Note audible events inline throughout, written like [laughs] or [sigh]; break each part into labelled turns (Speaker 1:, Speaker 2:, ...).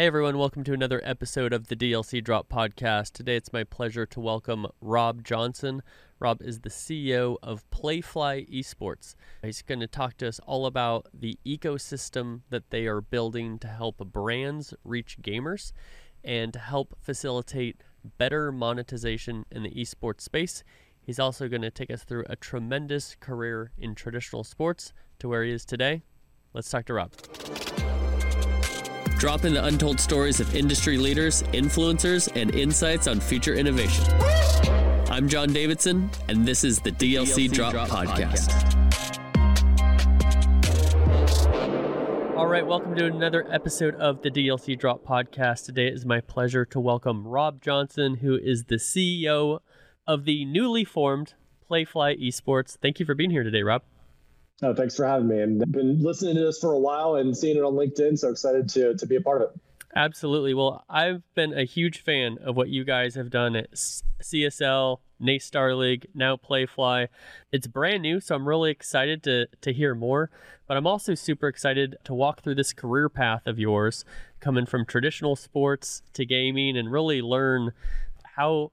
Speaker 1: Hey everyone, welcome to another episode of the DLC Drop podcast. Today it's my pleasure to welcome Rob Johnson. Rob is the CEO of Playfly Esports. He's going to talk to us all about the ecosystem that they are building to help brands reach gamers and to help facilitate better monetization in the esports space. He's also going to take us through a tremendous career in traditional sports to where he is today. Let's talk to Rob. Drop in the untold stories of industry leaders, influencers, and insights on future innovation. I'm John Davidson, and this is the DLC, DLC Drop, Drop, Podcast. Podcast. All right, welcome to another episode of the DLC Drop Podcast. Today it is my pleasure to welcome Rob Johnson, who is the CEO of the newly formed Playfly Esports. Thank you for being here today, Rob.
Speaker 2: Oh, thanks for having me. And I've been listening to this for a while and seeing it on LinkedIn, so excited to to be a part of it.
Speaker 1: Absolutely. Well, I've been a huge fan of what you guys have done at CSL, NACE Star League, now Playfly. It's brand new, so I'm really excited to to hear more. But I'm also super excited to walk through this career path of yours, coming from traditional sports to gaming, and really learn how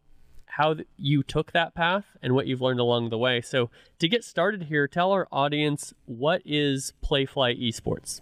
Speaker 1: how you took that path and what you've learned along the way. So, to get started here, tell our audience what is Playfly Esports.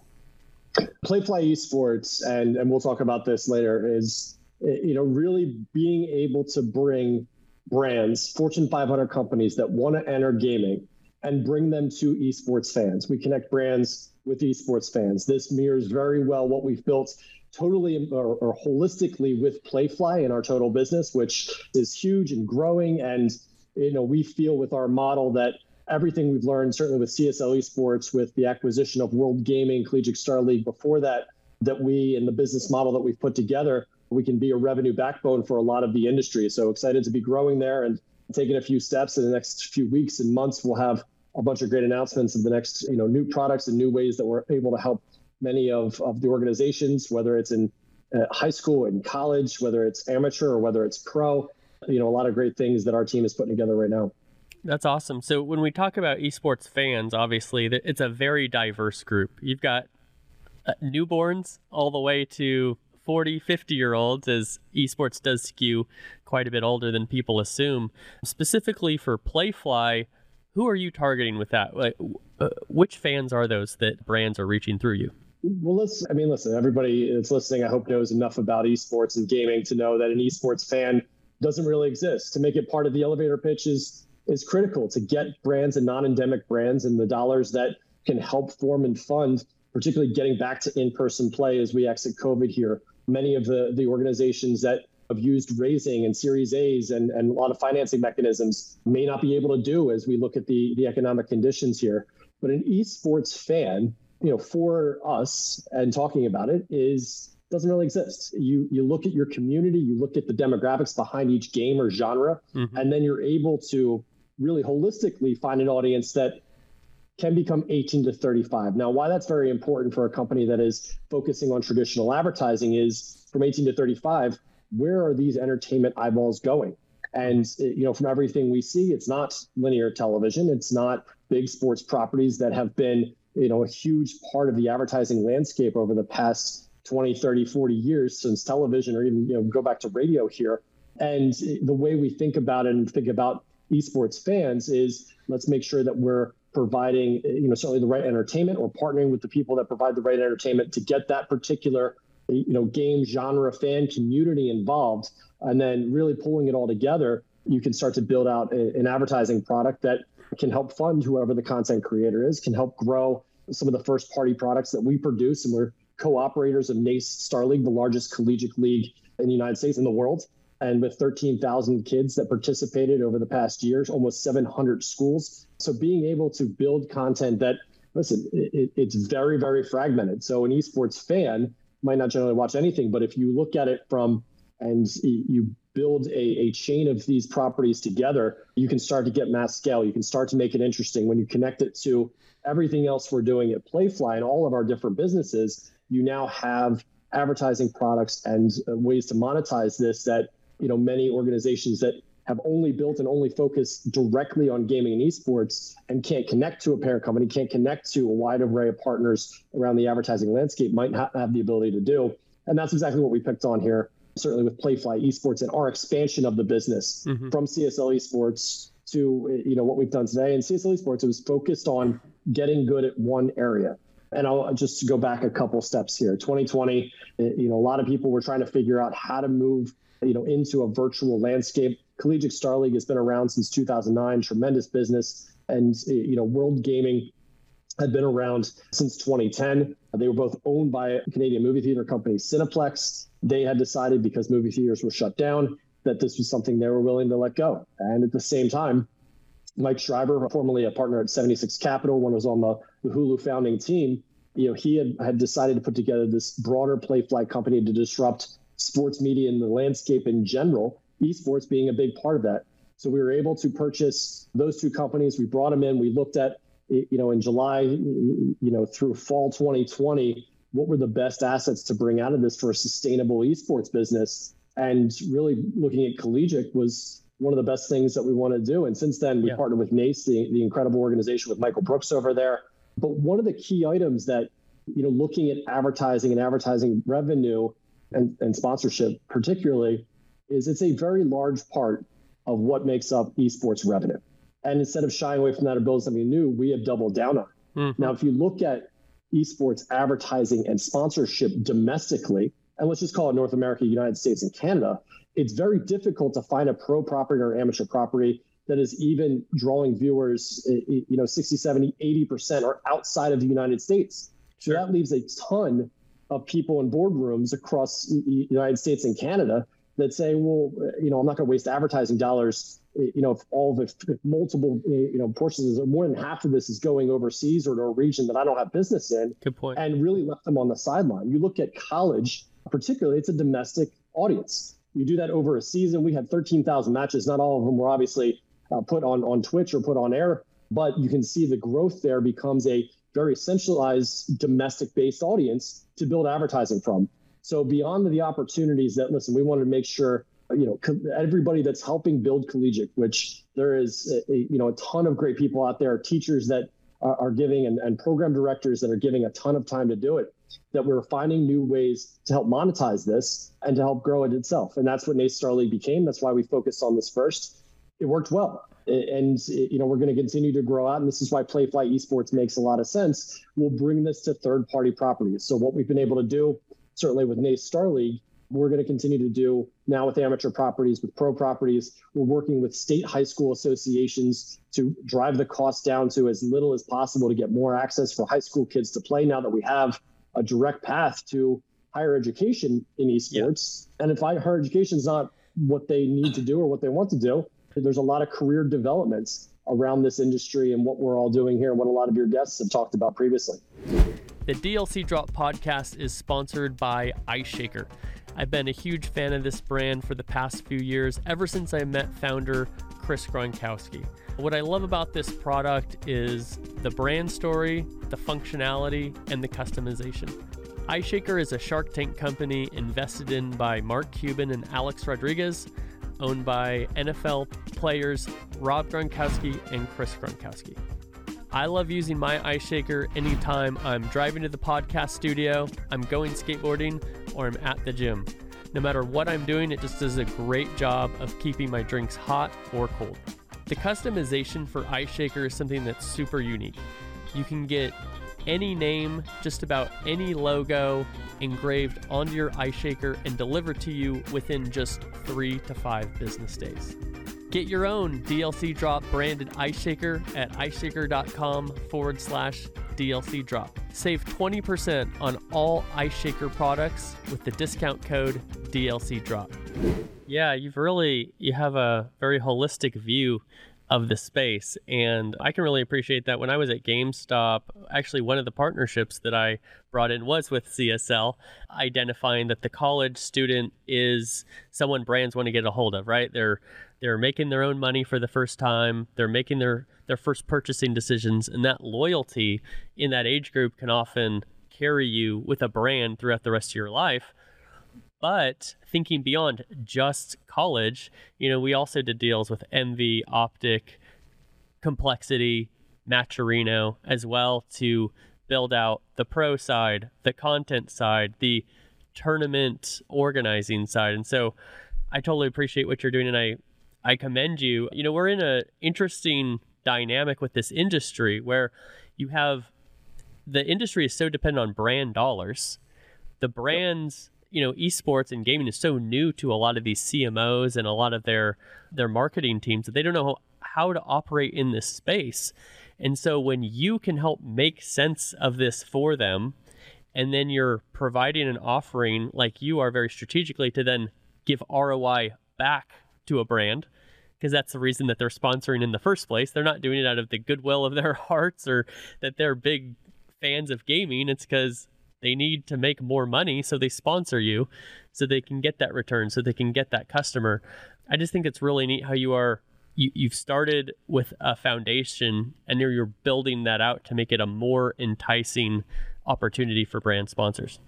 Speaker 2: Playfly Esports, and and we'll talk about this later, is eh, you know really being able to bring brands, Fortune 500 companies that want to enter gaming, and bring them to esports fans. We connect brands with esports fans. This mirrors very well what we've built totally or, or, holistically with Playfly in our total business, which is huge and growing. And you know, we feel with our model that everything we've learned, certainly with CSL Esports, with the acquisition of World Gaming, Collegiate Star League before that, that we in the business model that we've put together, we can be a revenue backbone for a lot of the industry. So excited to be growing there and taking a few steps in the next few weeks and months. We'll have a bunch of great announcements of the next, you know, new products and new ways that we're able to help many of, of the organizations, whether it's in uh, high school and college, whether it's amateur or whether it's pro. You know, a lot of great things that our team is putting together right now.
Speaker 1: That's awesome. So when we talk about esports fans, obviously it's a very diverse group. You've got uh, newborns all the way to 40, 50 year olds, as esports does skew quite a bit older than people assume. Specifically for Playfly, who are you targeting with that? Like, uh, which fans are those that brands are reaching through you?
Speaker 2: Well, let's, I mean, listen, everybody that's listening, I hope knows enough about esports and gaming to know that an esports fan doesn't really exist. To make it part of the elevator pitch is, is critical to get brands and non endemic brands and the dollars that can help form and fund, particularly getting back to in person play as we exit COVID here. Many of the, the organizations that have used raising and Series A's and, and a lot of financing mechanisms may not be able to do as we look at the, the economic conditions here. But an esports fan you know, for us and talking about it is doesn't really exist. You you look at your community, you look at the demographics behind each game or genre, mm-hmm. and then you're able to really holistically find an audience that can become 18 to 35. Now, why that's very important for a company that is focusing on traditional advertising is from 18 to 35, where are these entertainment eyeballs going? And you know, from everything we see, it's not linear television, it's not big sports properties that have been you know a huge part of the advertising landscape over the past 20 30 40 years since television or even you know go back to radio here. And the way we think about it and think about esports fans is let's make sure that we're providing you know certainly the right entertainment or partnering with the people that provide the right entertainment to get that particular you know game genre fan community involved. And then really pulling it all together you can start to build out an advertising product that can help fund whoever the content creator is, can help grow some of the first party products that we produce. And we're co operators of NACE Star League, the largest collegiate league in the United States and the world. And with 13,000 kids that participated over the past years, almost 700 schools. So being able to build content that, listen, it, it's very, very fragmented. So an esports fan might not generally watch anything, but if you look at it from and you build a, a chain of these properties together, you can start to get mass scale. You can start to make it interesting. When you connect it to everything else we're doing at Playfly and all of our different businesses, you now have advertising products and uh, ways to monetize this that you know many organizations that have only built and only focused directly on gaming and esports and can't connect to a parent company, can't connect to a wide array of partners around the advertising landscape might not have the ability to do. And that's exactly what we picked on here, certainly with Playfly Esports and our expansion of the business mm-hmm. from CSL Esports to you know what we've done today. And CSL Esports it was focused on getting good at one area. And I'll just go back a couple steps here. 2020, you know, a lot of people were trying to figure out how to move, you know, into a virtual landscape. Collegiate Star League has been around since 2009, tremendous business, and you know, World Gaming had been around since 2010. They were both owned by Canadian movie theater company Cineplex. They had decided because movie theaters were shut down that this was something they were willing to let go. And at the same time, Mike Schreiber, formerly a partner at 76 Capital, one was on the, the Hulu founding team, you know, he had, had decided to put together this broader Playfly company to disrupt sports media in the landscape in general, esports being a big part of that. So we were able to purchase those two companies. We brought them in. We looked at, you know, in July, you know, through fall 2020, what were the best assets to bring out of this for a sustainable esports business? And really looking at collegiate was one of the best things that we want to do. And since then, we yeah. partnered with NACE, the, the incredible organization with Michael Brooks over there. But one of the key items that, you know, looking at advertising and advertising revenue and, and sponsorship particularly, is it's a very large part of what makes up esports revenue. And instead of shying away from that or building something new, we have doubled down on. Mm-hmm. Now, if you look at esports advertising and sponsorship domestically, and let's just call it North America, United States, and Canada, it's very difficult to find a pro property or amateur property that is even drawing viewers, eh, eh, you know, 60, 70, 80% are outside of the United States. So that leaves a ton of people in boardrooms across the United States and Canada that say, well, eh, you know, I'm not going to waste advertising dollars. You know, if all the if multiple, you know, portions, of more than half of this is going overseas or to a region that I don't have business in.
Speaker 1: Good point.
Speaker 2: And really left them on the sideline. You look at college, particularly, it's a domestic audience. You do that over a season. We had 13,000 matches. Not all of them were obviously uh, put on on Twitch or put on air, but you can see the growth there becomes a very centralized domestic based audience to build advertising from. So beyond the opportunities that listen, we wanted to make sure you know everybody that's helping build collegiate, which there is a, you know a ton of great people out there, teachers that are, are giving and, and program directors that are giving a ton of time to do it that we're finding new ways to help monetize this and to help grow it itself. And that's what NACE Star League became. That's why we focused on this first. It worked well. And you know we're going to continue to grow out, and this is why Playfly Esports makes a lot of sense. We'll bring this to third-party properties. So what we've been able to do, certainly with NACE Star League, we're going to continue to do now with amateur properties, with pro properties. We're working with state high school associations to drive the cost down to as little as possible to get more access for high school kids to play now that we have a direct path to higher education in esports. Yeah. And if higher education is not what they need to do or what they want to do, there's a lot of career developments around this industry and what we're all doing here and what a lot of your guests have talked about previously.
Speaker 1: The DLC Drop podcast is sponsored by Ice Shaker. I've been a huge fan of this brand for the past few years, ever since I met founder Chris Gronkowski. What I love about this product is the brand story, the functionality, and the customization. Ice Shaker is a Shark Tank company invested in by Mark Cuban and Alex Rodriguez, owned by NFL players Rob Gronkowski and Chris Gronkowski. I love using my ice shaker anytime I'm driving to the podcast studio, I'm going skateboarding, or I'm at the gym. No matter what I'm doing, it just does a great job of keeping my drinks hot or cold. The customization for Ice Shaker is something that's super unique. You can get any name, just about any logo engraved onto your ice shaker and delivered to you within just three to five business days. Get your own DLC drop branded ice shaker at iceshaker.com forward slash DLC drop. Save 20% on all ice shaker products with the discount code DLC drop. Yeah, you've really you have a very holistic view of the space and I can really appreciate that when I was at GameStop actually one of the partnerships that I brought in was with CSL identifying that the college student is someone brands want to get a hold of right they're they're making their own money for the first time. They're making their their first purchasing decisions. And that loyalty in that age group can often carry you with a brand throughout the rest of your life. But thinking beyond just college, you know, we also did deals with Envy, Optic, Complexity, Matcherino as well to build out the pro side, the content side, the tournament organizing side. And so I totally appreciate what you're doing and I I commend you. You know, we're in an interesting dynamic with this industry where you have the industry is so dependent on brand dollars. The brands, you know, esports and gaming is so new to a lot of these CMOs and a lot of their their marketing teams that they don't know how to operate in this space. And so when you can help make sense of this for them, and then you're providing an offering like you are very strategically to then give ROI back to a brand, because that's the reason that they're sponsoring in the first place. They're not doing it out of the goodwill of their [laughs] hearts or that they're big fans of gaming. It's because they need to make more money, so they sponsor you so they can get that return, so they can get that customer. I just think it's really neat how you are you, you've started with a foundation and you're building that out to make it a more enticing opportunity for brand sponsors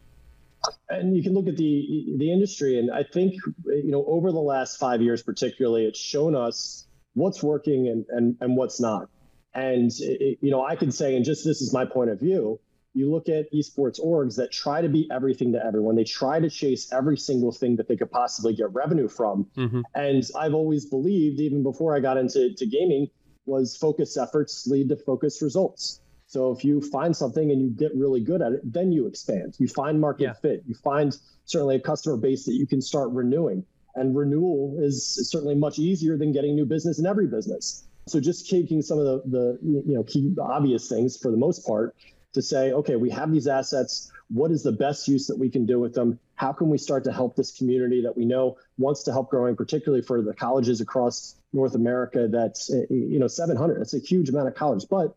Speaker 2: and you can look at the the industry and i think you know over the last five years particularly it's shown us what's working and and, and what's not and it, you know i can say and just this is my point of view you look at esports orgs that try to be everything to everyone. They try to chase every single thing that they could possibly get revenue from. Mm-hmm. And I've always believed, even before I got into to gaming, was focus efforts lead to focused results. So if you find something and you get really good at it, then you expand. You find market yeah. fit. You find certainly a customer base that you can start renewing. And renewal is certainly much easier than getting new business in every business. So just taking some of the, the you know key obvious things for the most part to say, okay, we have these assets. What is the best use that we can do with them? How can we start to help this community that we know wants to help growing, particularly for the colleges across North America? That's you know 700. That's a huge amount of college, but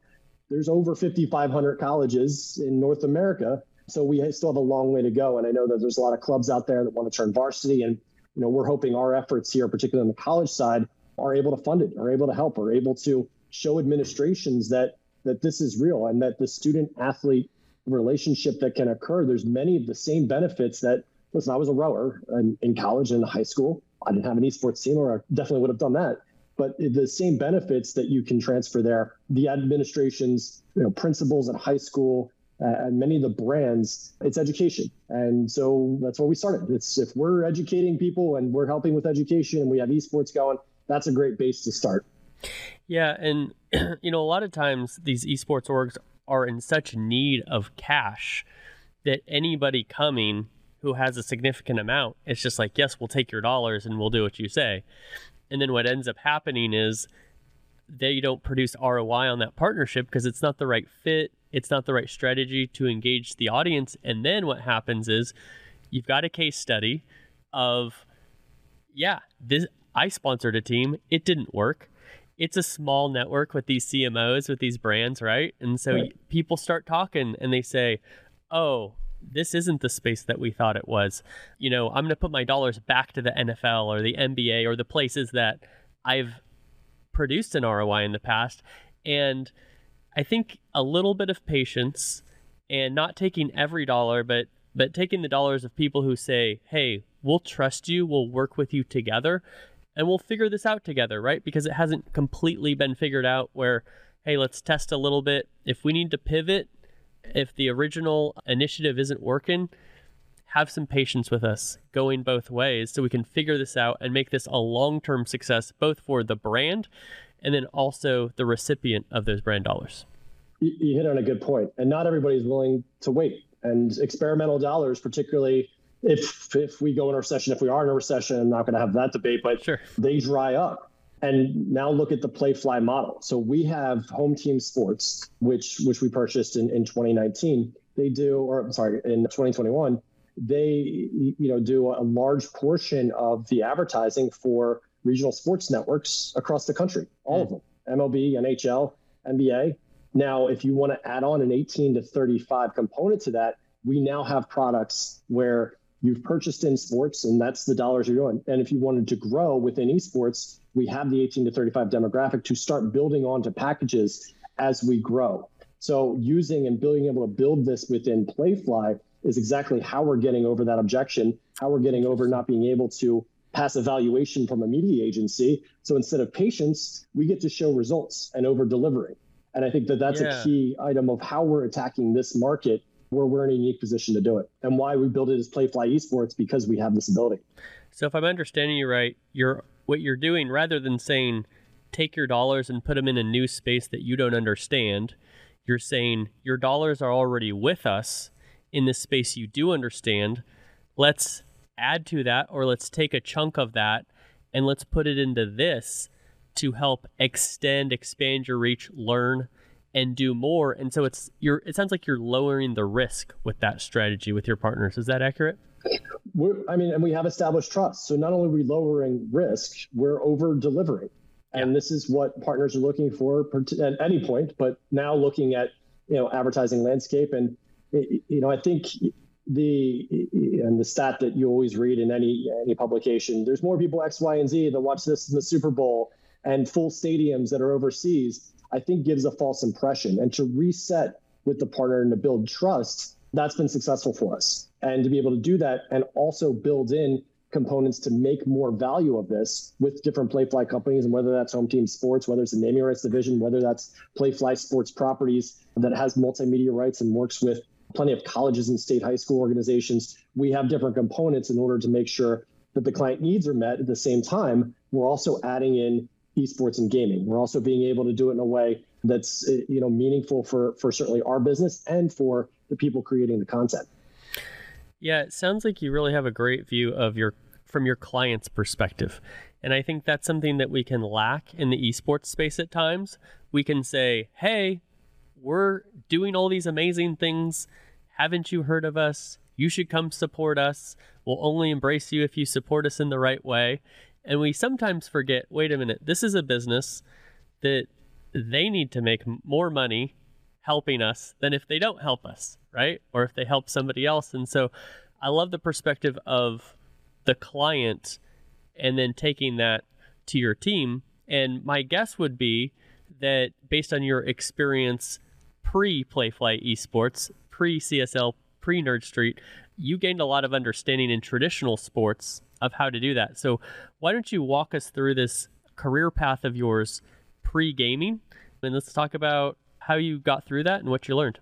Speaker 2: there's over 5,500 colleges in North America, so we still have a long way to go. And I know that there's a lot of clubs out there that want to turn varsity, and you know we're hoping our efforts here, particularly on the college side, are able to fund it, are able to help, are able to show administrations that that this is real and that the student athlete relationship that can occur, there's many of the same benefits that, listen, I was a rower in, in college and high school. I didn't have an esports team, or I definitely would have done that. But the same benefits that you can transfer there, the administration's you know, principals in high school, uh, and many of the brands, it's education. And so that's where we started. It's if we're educating people and we're helping with education and we have esports going, that's a great base to start.
Speaker 1: Yeah, and [clears throat] you know, a lot of times these esports orgs are in such need of cash that anybody coming who has a significant amount, it's just like, yes, we'll take your dollars and we'll do what you say. And then what ends up happening is they don't produce ROI on that partnership because it's not the right fit, it's not the right strategy to engage the audience. And then what happens is you've got a case study of, yeah, this I sponsored a team, it didn't work it's a small network with these CMOs with these brands, right? And so right. people start talking and they say, "Oh, this isn't the space that we thought it was. You know, I'm going to put my dollars back to the NFL or the NBA or the places that I've produced an ROI in the past." And I think a little bit of patience and not taking every dollar, but but taking the dollars of people who say, "Hey, we'll trust you, we'll work with you together." and we'll figure this out together, right? Because it hasn't completely been figured out where, hey, let's test a little bit. If we need to pivot, if the original initiative isn't working, have some patience with us going both ways so we can figure this out and make this a long term success, both for the brand and then also the recipient of those brand dollars.
Speaker 2: You hit on a good point, and not everybody's willing to wait. And experimental dollars, particularly if if we go in a recession, if we are in a recession, I'm not going to have that debate, but sure. they dry up. And now look at the Playfly model. So we have Home Team Sports, which which we purchased in, in 2019. They do, or I'm sorry, in 2021, they you know do a large portion of the advertising for regional sports networks across the country, all mm. of them, MLB, NHL, NBA. Now, if you want to add on an 18 to 35 component to that, we now have products where you've purchased in sports and that's the dollars you're doing. And if you wanted to grow within esports, we have the 18 to 35 demographic to start building onto packages as we grow. So using and being able to build this within Playfly is exactly how we're getting over that objection, how we're getting over not being able to pass evaluation from a media agency. So instead of patience, we get to show results and over delivering. And I think that that's yeah. a key item of how we're attacking this market where we're in a unique position to do it. And why we built it as Playfly Esports because we have this ability.
Speaker 1: So if I'm understanding you right, you're what you're doing rather than saying take your dollars and put them in a new space that you don't understand, you're saying your dollars are already with us in this space you do understand. Let's add to that or let's take a chunk of that and let's put it into this to help extend, expand your reach, learn and do more. And so it's you're it sounds like you're lowering the risk with that strategy with your partners. Is that accurate?
Speaker 2: We're, I mean, and we have established trust. So not only are we lowering risk, we're over delivering. And this is what partners are looking for at any point, but now looking at, you know, advertising landscape. And, you know, I think the, and the stat that you always read in any, any publication, there's more people X, Y, and Z that watch this in the Super Bowl and full stadiums that are overseas, I think gives a false impression. And to reset with the partner and to build trust, that's been successful for us. And to be able to do that and also build in components to make more value of this with different Playfly companies, and whether that's Home Team Sports, whether it's the naming rights division, whether that's Playfly Sports Properties that has multimedia rights and works with plenty of colleges and state high school organizations. We have different components in order to make sure that the client needs are met at the same time. We're also adding in esports and gaming. We're also being able to do it in a way that's eh, you know meaningful for for certainly our business and for the people creating the content.
Speaker 1: Yeah, it sounds like you really have a great view of your from your client's perspective. And I think that's something that we can lack in the esports space at times. We can say, "Hey, we're doing all these amazing things. Haven't you heard of us? You should come support us. We'll only embrace you if you support us in the right way." And we sometimes forget, "Wait a minute. This is a business that they need to make more money helping us than if they don't help us, right? Or if they help somebody else. And so I love the perspective of the client and then taking that to your team. And my guess would be that based on your experience pre Playfly Esports, pre CSL, pre Nerd Street, you gained a lot of understanding in traditional sports of how to do that. So why don't you walk us through this career path of yours pre gaming? And let's talk about how you got through that and what you learned.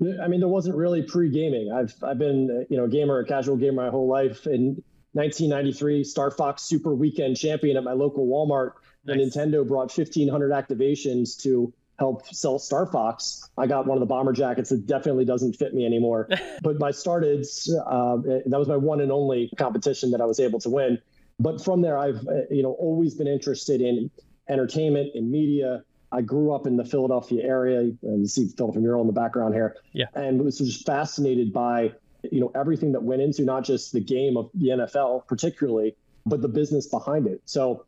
Speaker 2: I mean, there wasn't really pre-gaming. I've I've been you know a gamer, a casual gamer my whole life. In 1993, Star Fox Super Weekend champion at my local Walmart. Nice. And Nintendo brought 1,500 activations to help sell Star Fox. I got one of the bomber jackets that definitely doesn't fit me anymore. [laughs] but I started. Uh, that was my one and only competition that I was able to win. But from there, I've you know always been interested in entertainment and media I grew up in the Philadelphia area. And you see Philadelphia mural in the background here.
Speaker 1: Yeah.
Speaker 2: And was just fascinated by, you know, everything that went into not just the game of the NFL particularly, but the business behind it. So,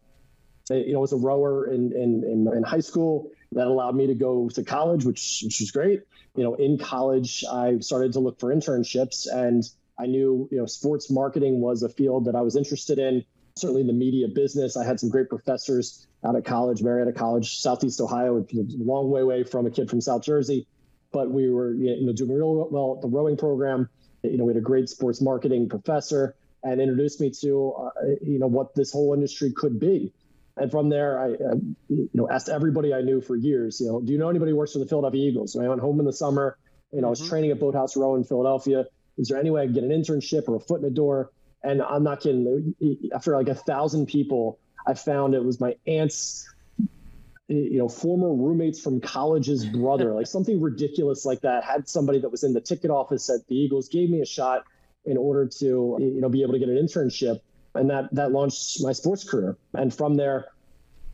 Speaker 2: eh, you know, as a rower in, in, in, in high school, that allowed me to go to college, which, which was great. You know, in college, I started to look for internships and I knew, you know, sports marketing was a field that I was interested in certainly in the media business. I had some great professors out at college, Marietta College, Southeast Ohio, a long way away from a kid from South Jersey. But we were you know, doing real well at the rowing program. You know, we had a great sports marketing professor and introduced me to, uh, you know, what this whole industry could be. And from there, I, uh, you know, asked everybody I knew for years, you know, do you know anybody who works for the Philadelphia Eagles? So I went home in the summer. You know. I was mm-hmm. training at Boathouse Row in Philadelphia. Is there any way I could get an internship or a foot in the door? And I'm not kidding. After like a thousand people, I found it was my aunt's, you know, former roommates from college's brother, like something ridiculous like that. Had somebody that was in the ticket office at the Eagles, gave me a shot in order to, you know, be able to get an internship, and that that launched my sports career. And from there,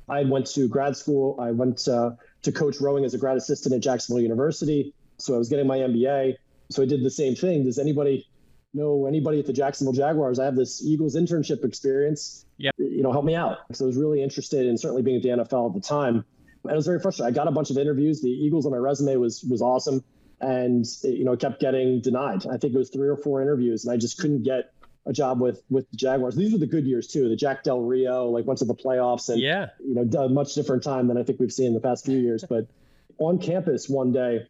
Speaker 2: I went to grad school. I went uh, to coach rowing as a grad assistant at Jacksonville University. So I was getting my MBA. So I did the same thing. Does anybody know anybody at the Jacksonville Jaguars. I have this Eagles internship experience.
Speaker 1: Yeah.
Speaker 2: You know, help me out. So I was really interested in certainly being at the NFL at the time. And it was very frustrating. I got a bunch of interviews. The Eagles on my resume was was awesome. And it, you know, kept getting denied. I think it was three or four interviews, and I just couldn't get a job with with the Jaguars. These were the good years too. The Jack Del Rio like went to the playoffs and
Speaker 1: yeah,
Speaker 2: you know, a much different time than I think we've seen in the past few years. But on campus one day,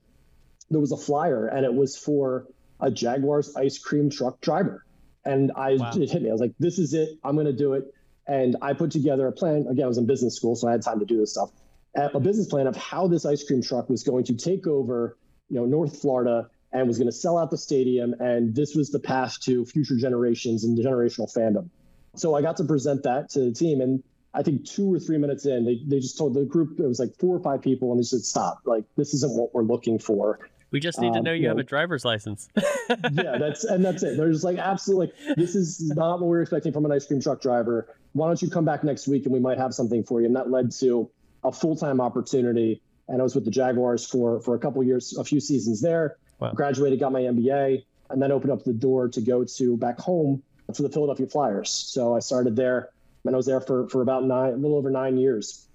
Speaker 2: there was a flyer, and it was for a Jaguars ice cream truck driver. And I wow. it [laughs] hit me. I was like, this is it. I'm going to do it. And I put together a plan. Again, I was in business school, so I had time to do this stuff. Uh, a business plan of how this ice cream truck was going to take over, you know, North Florida and was going to sell out the stadium. And this was the path to future generations and generational fandom. So I got to present that to the team. And I think two or three minutes in, they, they just told the group, it was like four or five people, and they said, stop. Like, this isn't what we're looking for.
Speaker 1: We just need to um, know um, you, have a driver's license. [laughs] [laughs]
Speaker 2: yeah, that's and that's it. They're just like absolutely like this is not what we are expecting from an ice cream truck driver. Why don't you come back next week and we might have something for you? And that led to a full time opportunity. And I was with the Jaguars for for a couple years, a few seasons there. Wow. Graduated, got my MBA, and then opened up the door to go to back home to the Philadelphia Flyers. So I started there, and I was there for for about nine, a little over nine years.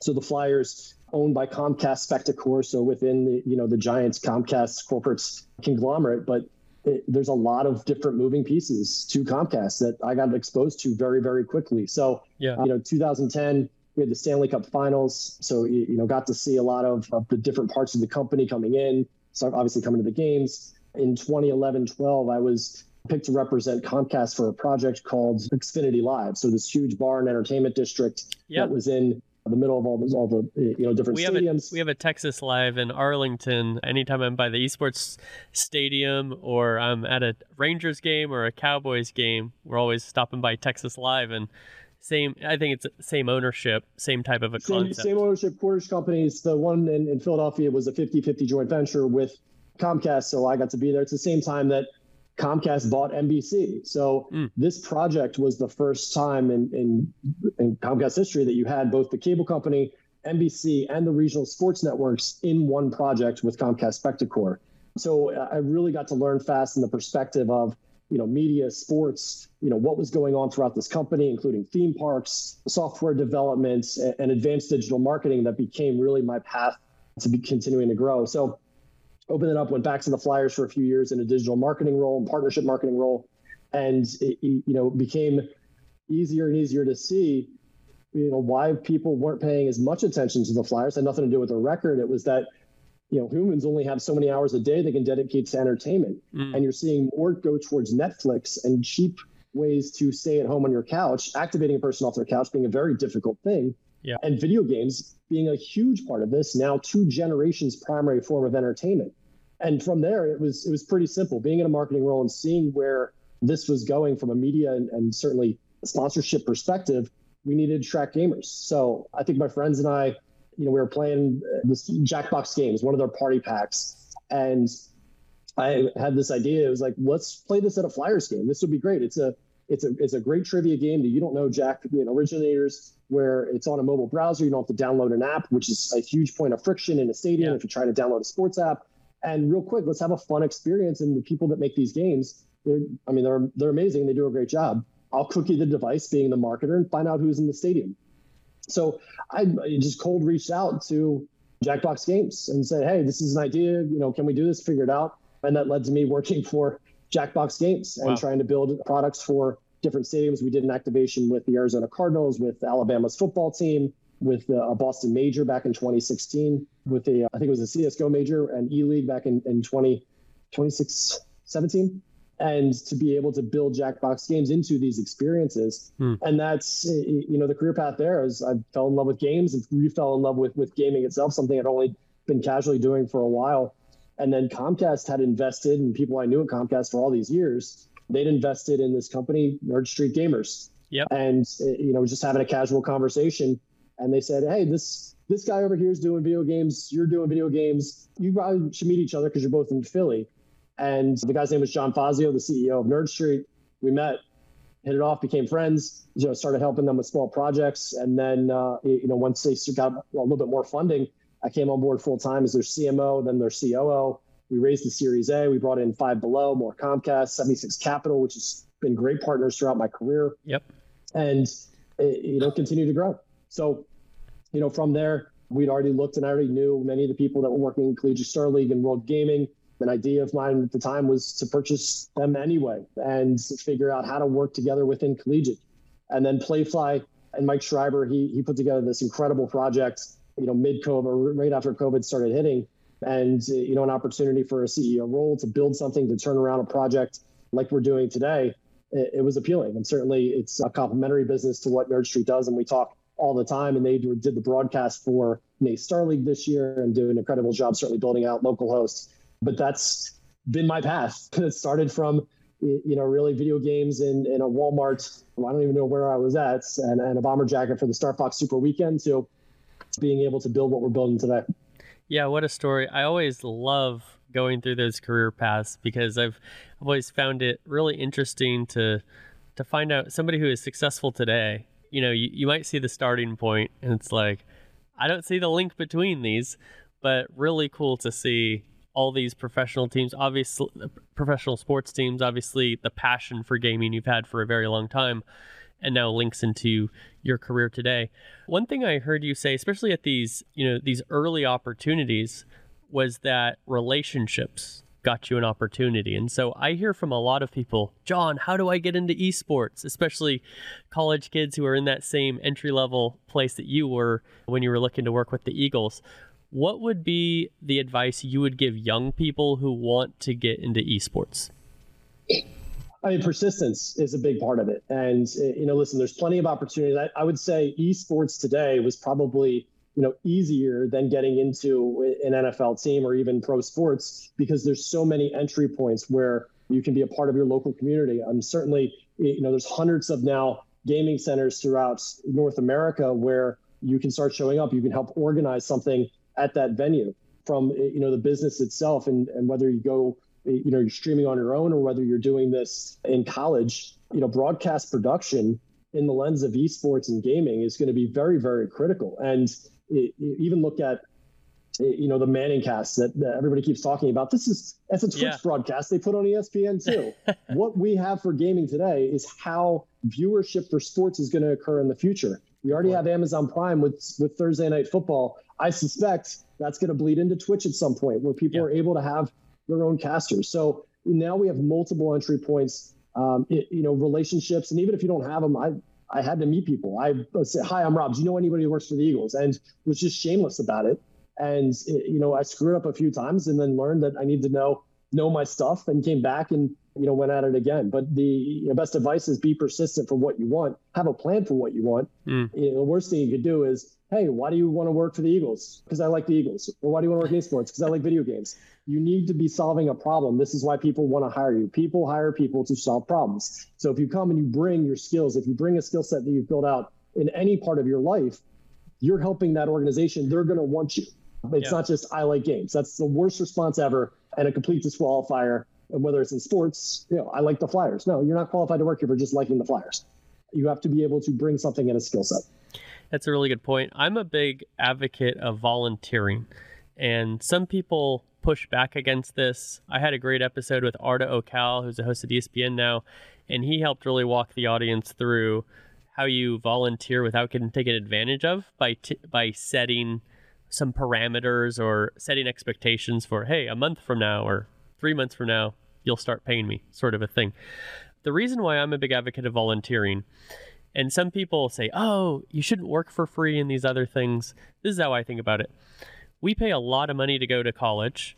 Speaker 2: So the Flyers, owned by Comcast Spectacor, so within the you know the Giants Comcast corporate conglomerate, but it, there's a lot of different moving pieces to Comcast that I got exposed to very very quickly. So yeah, you know 2010 we had the Stanley Cup Finals, so you know got to see a lot of, of the different parts of the company coming in. So obviously coming to the games in 2011 12, I was picked to represent Comcast for a project called Xfinity Live. So this huge bar and entertainment district yep. that was in the middle of all those all the you know different
Speaker 1: we
Speaker 2: stadiums.
Speaker 1: Have a, we have a Texas Live in Arlington. Anytime I'm by the esports stadium or I'm at a Rangers game or a Cowboys game, we're always stopping by Texas Live and same i think it's same ownership same type of a
Speaker 2: same,
Speaker 1: concept
Speaker 2: same ownership Cordish Companies the one in, in philadelphia was a 50-50 joint venture with comcast so i got to be there it's the same time that comcast bought nbc so mm. this project was the first time in, in, in comcast history that you had both the cable company nbc and the regional sports networks in one project with comcast spectacor so i really got to learn fast in the perspective of you know, media, sports, you know, what was going on throughout this company, including theme parks, software developments, and advanced digital marketing that became really my path to be continuing to grow. So opened it up, went back to the Flyers for a few years in a digital marketing role and partnership marketing role. And, it, you know, became easier and easier to see, you know, why people weren't paying as much attention to the Flyers. It had nothing to do with the record. It was that you know humans only have so many hours a day they can dedicate to entertainment mm. and you're seeing more go towards netflix and cheap ways to stay at home on your couch activating a person off their couch being a very difficult thing yeah. and video games being a huge part of this now two generations primary form of entertainment and from there it was it was pretty simple being in a marketing role and seeing where this was going from a media and, and certainly sponsorship perspective we needed to track gamers so i think my friends and i you know, we were playing uh, this Jackbox games, one of their party packs, and I had this idea. It was like, let's play this at a Flyers game. This would be great. It's a it's a it's a great trivia game that you don't know Jack you know, originators where it's on a mobile browser. You don't have to download an app, which is a huge point of friction in a stadium yeah. if you're trying to download a sports app. And real quick, let's have a fun experience. And the people that make these games, they're I mean they're they're amazing. They do a great job. I'll cookie the device, being the marketer, and find out who's in the stadium. So I just cold reached out to Jackbox Games and said, "Hey, this is an idea. You know, can we do this? Figure it out." And that led to me [laughs] working for Jackbox Games and wow. trying to build products for different stadiums. We did an activation with the Arizona Cardinals, with Alabama's football team, with uh, a Boston Major back in 2016, with the I think it was a CS:GO Major and E League back in in 20, 26, 17 and to be able to build Jackbox games into these experiences. Hmm. And that's you know the career path there is I fell in love with games and you fell in love with with gaming itself, something I'd only been casually doing for a while. And then Comcast had invested, and people I knew at Comcast for all these years, they'd invested in this company, Nerd Street Gamers.
Speaker 1: Yep.
Speaker 2: And you know, just having a casual conversation, and they said, "Hey, this this guy over here is doing video games. You're doing video games. You probably should meet each other because you're both in Philly." And the guy's name was John Fazio, the CEO of Nerd Street. We met, hit it off, became friends. You know, started helping them with small projects, and then uh, you know once they got a little bit more funding, I came on board full time as their CMO, then their COO. We raised the Series A. We brought in Five Below, more Comcast, 76 Capital, which has been great partners throughout my career.
Speaker 1: Yep.
Speaker 2: And it, you know, continue to grow. So, you know, from there, we'd already looked and I already knew many of the people that were working in Collegiate Star League and World Gaming an idea of mine at the time was to purchase them anyway and figure out how to work together within collegiate. And then Playfly and Mike Schreiber, he he put together this incredible project, you know, mid COVID, right after COVID started hitting, and you know, an opportunity for a CEO role to build something to turn around a project like we're doing today. It, it was appealing, and certainly it's a complementary business to what Nerd Street does, and we talk all the time. And they did the broadcast for NACE Star League this year and do an incredible job, certainly building out local hosts but that's been my path. [laughs] It started from you know, really video games in, in a Walmart. I don't even know where I was at, and, and a bomber jacket for the Star Fox Super Weekend. So being able to build what we're building today.
Speaker 1: Yeah, what a story. I always love going through those career paths because I've, I've always found it really interesting to to find out somebody who is successful today. You know, you, you might see the starting point and it's like, I don't see the link between these, but really cool to see all these professional teams, obviously professional sports teams, obviously the passion for gaming you've had for a very long time and now links into your career today. One thing I heard you say, especially at these, you know, these early opportunities was that relationships got you an opportunity. And so I hear from a lot of people, John, how do I get into esports? Especially college kids who are in that same entry level place that you were when you were looking to work with the Eagles what would be the advice you would give young people who want to get into esports?
Speaker 2: I mean, persistence is a big part of it. And, eh, you know, listen, there's plenty of opportunities. I, I, would say esports today was probably, you know, easier than getting into an NFL team or even pro sports because there's so many entry points where you can be a part of your local community. I'm certainly, eh, you know, there's hundreds of now gaming centers throughout North America where you can start showing up. You can help organize something at that venue from eh, you know the business itself and and whether you go you know you're streaming on your own or whether you're doing this in college you know broadcast production in the lens of esports and gaming is going to be very very critical and it, even look at you know the Manning cast that, that, everybody keeps talking about. This is as a Twitch yeah. broadcast they put on ESPN too. [laughs] what we have for gaming today is how viewership for sports is going to occur in the future. We already have Amazon Prime with with Thursday Night Football. I suspect that's going to bleed into Twitch at some point, where people yeah. are able to have their own casters. So now we have multiple entry points, um, it, you know, relationships, and even if you don't have them, I I had to meet people. I said, "Hi, I'm Rob. Do you know anybody who works for the Eagles?" And was just shameless about it. And it, you know, I screwed up a few times, and then learned that I need to know know my stuff, and came back and you know, went at it again. But the you know, best advice is be persistent for what you want. Have a plan for what you want. Mm. You know, the worst thing you could do is, hey, why do you want to work for the Eagles? Because I like the Eagles. Or why do you want to work in esports? Because I like video games. You need to be solving a problem. This is why people want to hire you. People hire people to solve problems. So if you come and you bring your skills, if you bring a skill set that you've built out in any part of your life, you're helping that organization. They're going to want you. It's yeah. not just I like games. That's the worst response ever and a complete disqualifier whether it's in sports, you know, I like the Flyers. No, you're not qualified to work here for just liking the Flyers. You have to be able to bring something in a skill set.
Speaker 1: That's a really good point. I'm a big advocate of volunteering, and some people push back against this. I had a great episode with Arda Ocal, who's a host at ESPN now, and he helped really walk the audience through how you volunteer without getting taken advantage of by t- by setting some parameters or setting expectations for hey a month from now or three months from now you'll start paying me, sort of a thing. The reason why I'm a big advocate of volunteering, and some people say, oh, you shouldn't work for free and these other things. This is how I think about it. We pay a lot of money to go to college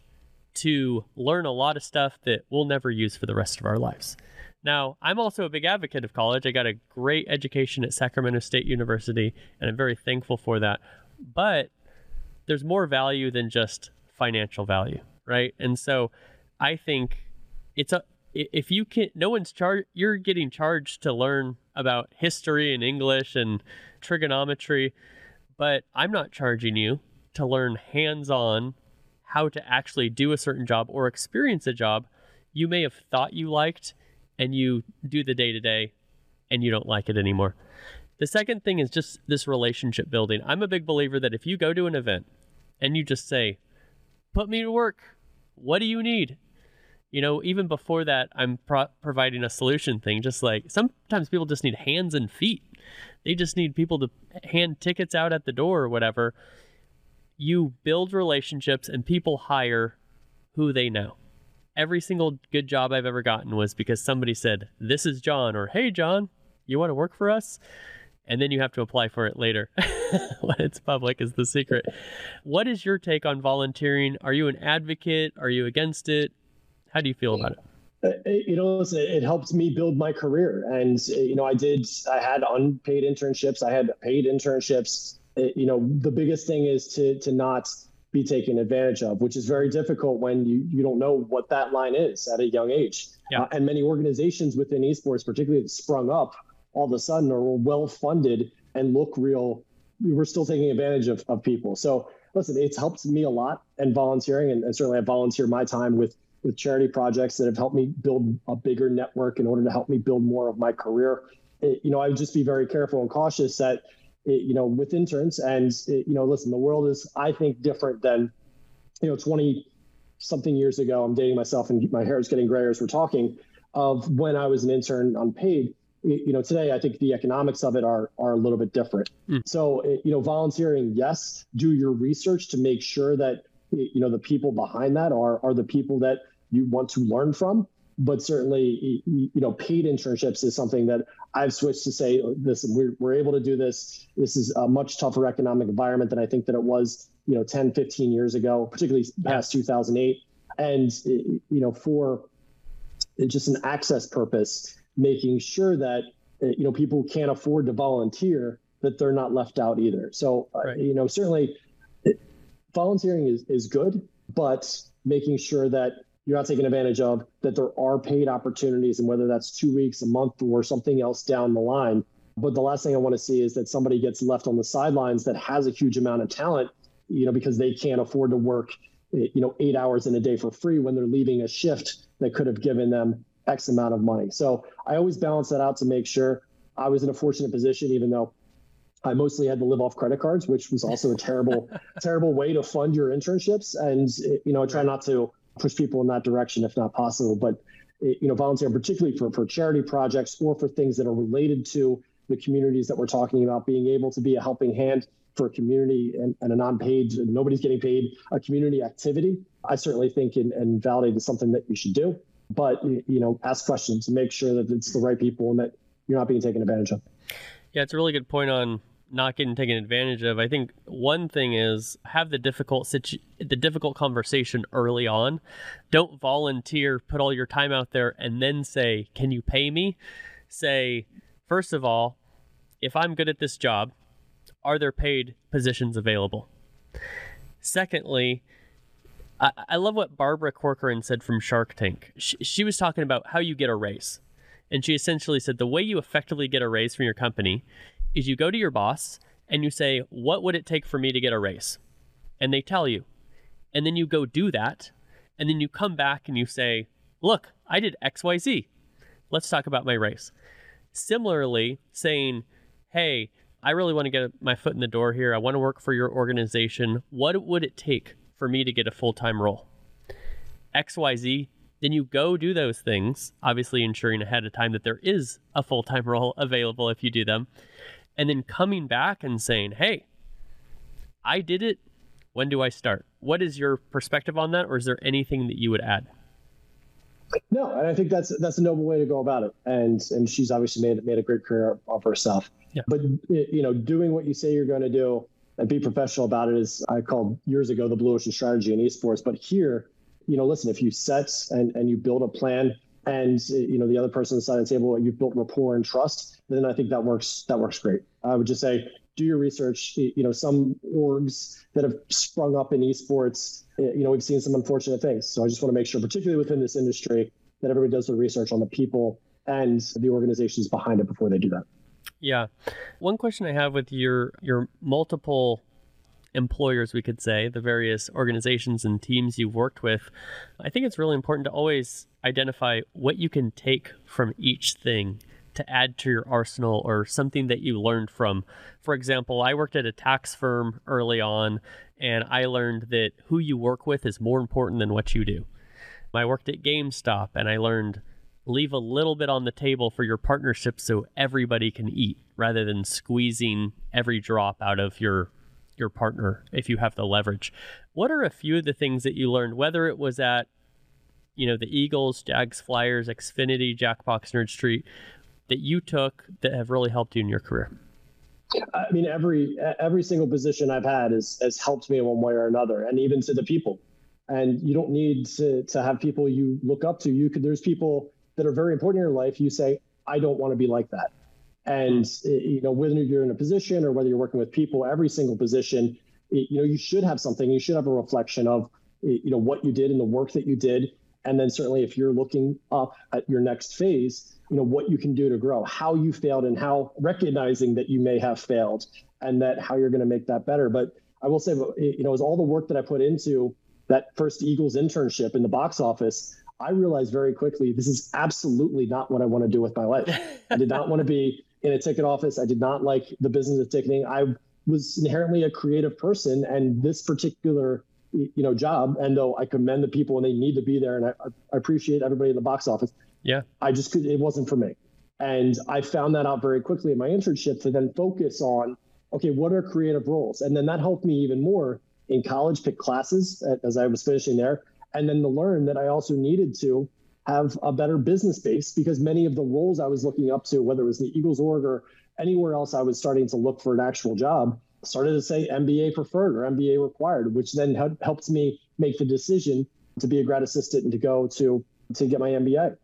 Speaker 1: to learn a lot of stuff that we'll never use for the rest of our lives. Now, I'm also a big advocate of college. I got a great education at Sacramento State University, and I'm very thankful for that. But there's more value than just financial value, right? And so I think it's a if you can no one's charged you're getting charged to learn about history and english and trigonometry but i'm not charging you to learn hands-on how to actually do a certain job or experience a job you may have thought you liked and you do the day-to-day and you don't like it anymore. The second thing is just this relationship building. I'm a big believer that if you go to an event and you just say put me to work. What do you need you know, even before that, I'm pro- providing a solution thing. Just like sometimes people just need hands and feet. They just need people to hand tickets out at the door or whatever. You build relationships and people hire who they know. Every single good job I've ever gotten was because somebody said, This is John, or Hey, John, you want to work for us? And then you have to apply for it later [laughs] when it's public, is the secret. What is your take on volunteering? Are you an advocate? Are you against it? How do you feel about it?
Speaker 2: Uh, you know, it helped me build my career. And, you know, I did, I had unpaid internships, I had paid internships. You know, the biggest thing is to, to not be taken advantage of, which is very difficult when you, you don't know what that line is at a young age. Yeah. Uh, and many organizations within esports, particularly that sprung up all of a sudden, are well funded and look real. We're still taking advantage of, of people. So listen, it's helped me a lot and volunteering, and, and certainly I volunteer my time with with charity projects that have helped me build a bigger network in order to help me build more of my career. It, you know, I would just be very careful and cautious that it, you know with interns and it, you know, listen, the world is I think different than you know 20 something years ago. I'm dating myself and my hair is getting grayer as we're talking of when I was an intern unpaid you know today i think the economics of it are are a little bit different mm. so you know volunteering yes do your research to make sure that you know the people behind that are are the people that you want to learn from but certainly you know paid internships is something that i've switched to say this we're, we're able to do this. This is a much tougher economic environment than i think that it was you know 10 15 years ago particularly past 2008 and you know for just an access purpose making sure that uh, you know people can't afford to volunteer that they're not left out either. So uh, you know certainly volunteering is is good, but making sure that you're not taking advantage of that there are paid opportunities and whether that's two weeks, a month, or something else down the line. But the last thing I want to see is that somebody gets left on the sidelines that has a huge amount of talent, you know, because they can't afford to work, you know, eight hours in a day for free when they're leaving a shift that could have given them X amount of money. So I always balance that out to make sure I was in a fortunate position, even though I mostly had to live off credit cards, which was also a terrible, [laughs] terrible way to fund your internships. And you know, I try not to push people in that direction if not possible. But eh, you know, volunteering particularly for for charity projects or for things that are related to the communities that we're talking about, being able to be a helping hand for a community and, and a non-paid, nobody's getting paid, a community activity. I certainly think and, and validate is something that you should do but you know, ask questions make sure that it's the right people and that you're not being taken advantage of.
Speaker 1: Yeah, it's a really good point on not getting taken advantage of. I think one thing is have the difficult situ- the difficult conversation early on. Don't volunteer, put all your time out there, and then say, "Can you pay me?" Say, first of all, if I'm good at this job, are there paid positions available? Secondly, I, I love what Barbara Corcoran said from Shark Tank. She, she was talking about how you get a raise. And she essentially said the way you effectively get a raise from your company is you go to your boss and you say, What would it take for me to get a raise? And they tell you. And then you go do that. And then you come back and you say, Look, I did XYZ. Let's talk about my raise. Similarly, saying, Hey, I really want to get my foot in the door here. I want to work for your organization. What would it take for me to get a full time role. XYZ, then you go do those things, obviously ensuring ahead of time that there is a full time role [laughs] available if you do them. And then coming back and saying, hey, I did it. When do I start? What is your perspective on that? Or is there anything that you would add?
Speaker 2: No, and I think that's that's a noble way to go about it. And and she's obviously made made a great career of herself. Yeah. But you know, doing what you say you're going to do and be professional about it is I called years ago the blue ocean strategy in esports. But here, you know, listen, if you set and, and you build a plan and you know the other person on the side of the table you've built rapport and trust, then I think that works that works great. I would just say do your research. You know, some orgs that have sprung up in esports, you know, we've seen some unfortunate things. So I just want to make sure, particularly within this industry, that everybody does their research on the people and the organizations behind it before they do that.
Speaker 1: Yeah. One question I have with your your multiple employers, we could say, the various organizations and teams you've worked with, I think it's really important to always identify what you can take from each thing to add to your arsenal or something that you learned from. For example, I worked at a tax firm early on, and I learned that who you work with is more important than what you do. I worked at GameStop, and I learned leave a little bit on the table for your partnership so everybody can eat rather than squeezing every drop out of your your partner if you have the leverage. What are a few of the things that you learned whether it was at you know the Eagles, Jags, Flyers, Xfinity, Jackbox, Nerd Street that you took that have really helped you in your career?
Speaker 2: I mean, every every single position I've had has has helped me in one way or another, and even to the people. And you don't need to to have people you look up to. You could there's people that are very important in your life, you say, I don't want to be like that. And hmm. you know, whether you're in a position or whether you're working with people, every single position, you know, you should have something. You should have a reflection of, you know, what you did and the work that you did. And then certainly if you're looking up at your next phase, you know, what you can do to grow, how you failed and how recognizing that you may have failed and that how you're going to make that better. But I will say, you know, was all the work that I put into that first Eagles internship in the box office. I realized very quickly this is absolutely not what I want to do with my life. I did not want to be in a ticket office. I did not like the business of ticketing. I was inherently a creative person, and this particular you know job, and though I commend the people and they need to be there, and I, I appreciate everybody in the box office.
Speaker 1: Yeah,
Speaker 2: I just could. It wasn't for me, and I found that out very quickly in my internship to then focus on okay, what are creative roles, and then that helped me even more in college, pick classes as I was finishing there, and then to learn that I also needed to have a better business base because many of the roles I was looking up to, whether it was the Eagles org or anywhere else I was starting to look for an actual job, started to say MBA preferred or MBA required, which then helped me make the decision to be a grad assistant and to go to to get my MBA.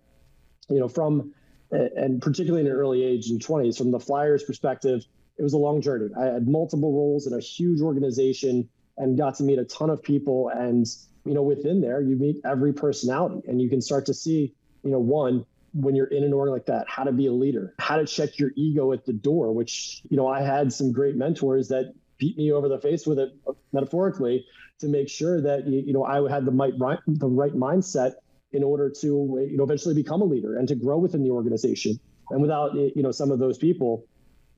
Speaker 2: You know, from and particularly in an early age in 20s, from the Flyers perspective, it was a long journey. I had multiple roles in a huge organization and got to meet a ton of people. And, you know, within there, you meet every personality and you can start to see, you know, one, when you're in an org like that, how to be a leader, how to check your ego at the door, which, you know, I had some great mentors that beat me over the face with it metaphorically to make sure that, you know, I had the right, the right mindset in order to, you know, eventually become a leader and to grow within the organization. And without, you know, some of those people,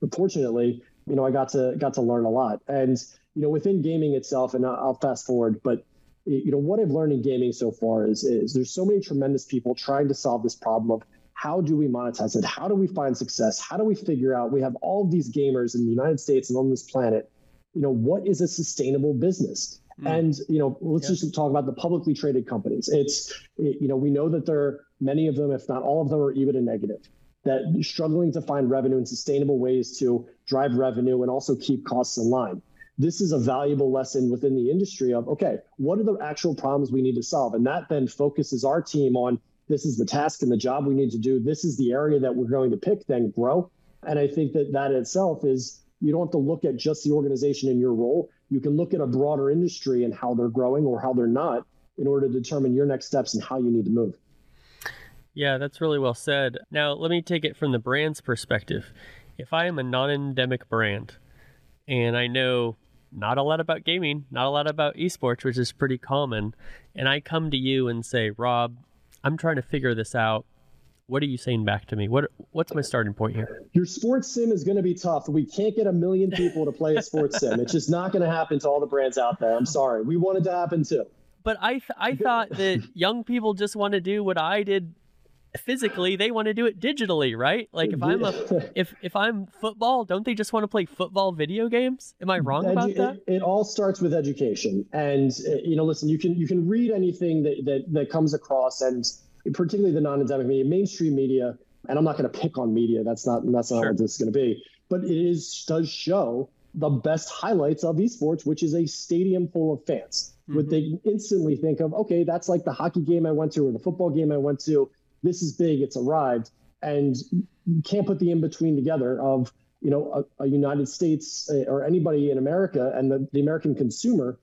Speaker 2: unfortunately, you know, I got to got to learn a lot. And you know, within gaming itself, and I'll fast forward, but you know, what I've learned in gaming so far is is there's so many tremendous people trying to solve this problem of how do we monetize it? How do we find success? How do we figure out we have all of these gamers in the United States and on this planet? You know, what is a sustainable business? Mm. And you know, let's just talk about the publicly traded companies. It's you know, we know that there are many of them, if not all of them, are EBITDA negative that struggling to find revenue and sustainable ways to drive revenue and also keep costs in line. This is a valuable lesson within the industry of okay, what are the actual problems we need to solve? And that then focuses our team on this is the task and the job we need to do. This is the area that we're going to pick, then grow. And I think that that itself is you don't have to look at just the organization in your role. You can look at a broader industry and how they're growing or how they're not in order to determine your next steps and how you need to move.
Speaker 1: Yeah, that's really well said. Now, let me take it from the brand's perspective. If I am a non endemic brand and I know not a lot about gaming, not a lot about esports, which is pretty common, and I come to you and say, Rob, I'm trying to figure this out. What are you saying back to me? What what's my starting point here?
Speaker 2: Your sports sim is going to be tough. We can't get a million people to play a sports sim. It's just not going to happen to all the brands out there. I'm sorry. We want it to happen too.
Speaker 1: But I th- I thought that young people just want to do what I did physically they want to do it digitally right? Like if i'm a if if i'm football don't they just want to play football video games? Am i wrong Edu- about that?
Speaker 2: it, it, all starts with education. And uh, you know listen you can you can read anything that that, that comes across and particularly the non-endemic media mainstream media and i'm not going to pick on media that's not that's not sure. what this is going to be but it is does show the best highlights of esports which is a stadium full of fans. Mm-hmm. would they instantly think of okay that's like the hockey game i went to or the football game i went to this is big, it's arrived, and you can't put the in between together of you know a, a United States uh, or anybody in America and the, the American consumer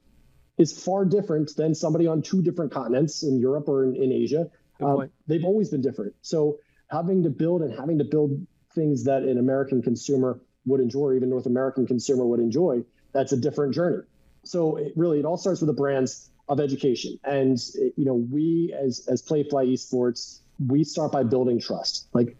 Speaker 2: is far different than somebody on two different continents in Europe or in, in Asia. Uh, they've always been different. So having to build and having to build things that an American consumer would enjoy, or even North American consumer would enjoy, that's a different journey. So it really, it all starts with the brands of education. And you know, we as as Playfly Esports we start by building trust. Like,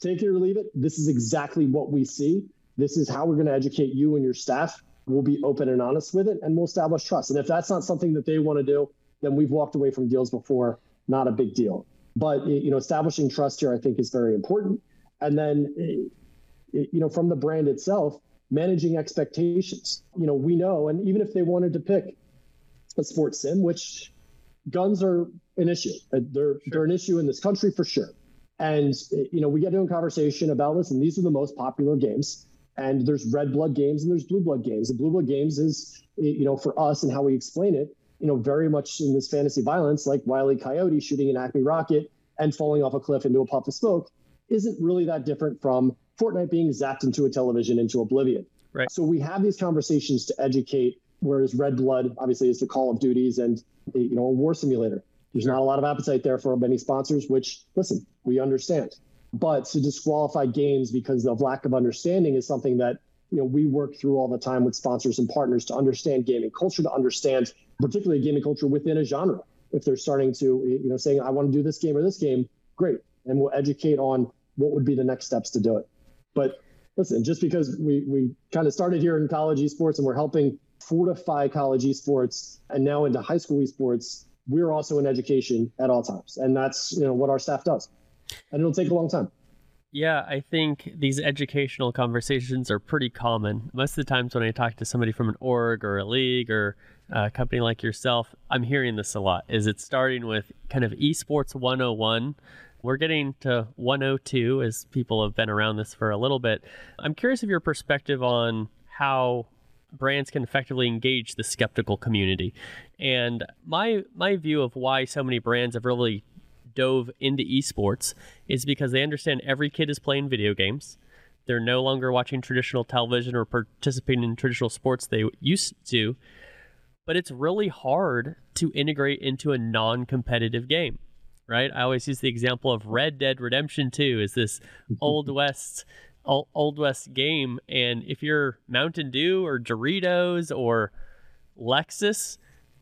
Speaker 2: take it or leave it. This is exactly what we see. This is how we're going to educate you and your staff. We'll be open and honest with it, and we'll establish trust. And if that's not something that they want to do, then we've walked away from deals before. Not a big deal. But you know, establishing trust here, I think, is very important. And then, you know, from the brand itself, managing expectations. You know, we know, and even if they wanted to pick a sports sim, which guns are an issue. Uh, they're sure. they're an issue in this country for sure. And you know, we get into a conversation about this, and these are the most popular games, and there's red blood games and there's blue blood games. The blue blood games is you know for us and how we explain it, you know, very much in this fantasy violence, like Wiley Coyote shooting an Acme rocket and falling off a cliff into a puff of smoke, isn't really that different from Fortnite being zapped into a television into oblivion.
Speaker 1: Right.
Speaker 2: So we have these conversations to educate. Whereas Red Blood obviously is the Call of Duties and you know a war simulator. There's not a lot of appetite there for many sponsors, which listen, we understand. But to disqualify games because of lack of understanding is something that you know we work through all the time with sponsors and partners to understand gaming culture, to understand particularly gaming culture within a genre. If they're starting to you know saying I want to do this game or this game, great, and we'll educate on what would be the next steps to do it. But listen, just because we we kind of started here in college esports and we're helping fortify college esports and now into high school esports, we're also in education at all times. And that's, you know, what our staff does. And it'll take a long time.
Speaker 1: Yeah, I think these educational conversations are pretty common. Most of the times when I talk to somebody from an org or a league or a company like yourself, I'm hearing this a lot. Is it starting with kind of esports 101? We're getting to 102 as people have been around this for a little bit. I'm curious of your perspective on how brands can effectively engage the skeptical community. And my my view of why so many brands have really dove into esports is because they understand every kid is playing video games. They're no longer watching traditional television or participating in traditional sports they used to. But it's really hard to integrate into a non-competitive game right? I always use the example of Red Dead Redemption 2 is this [laughs] old west old west game and if you're mountain dew or doritos or lexus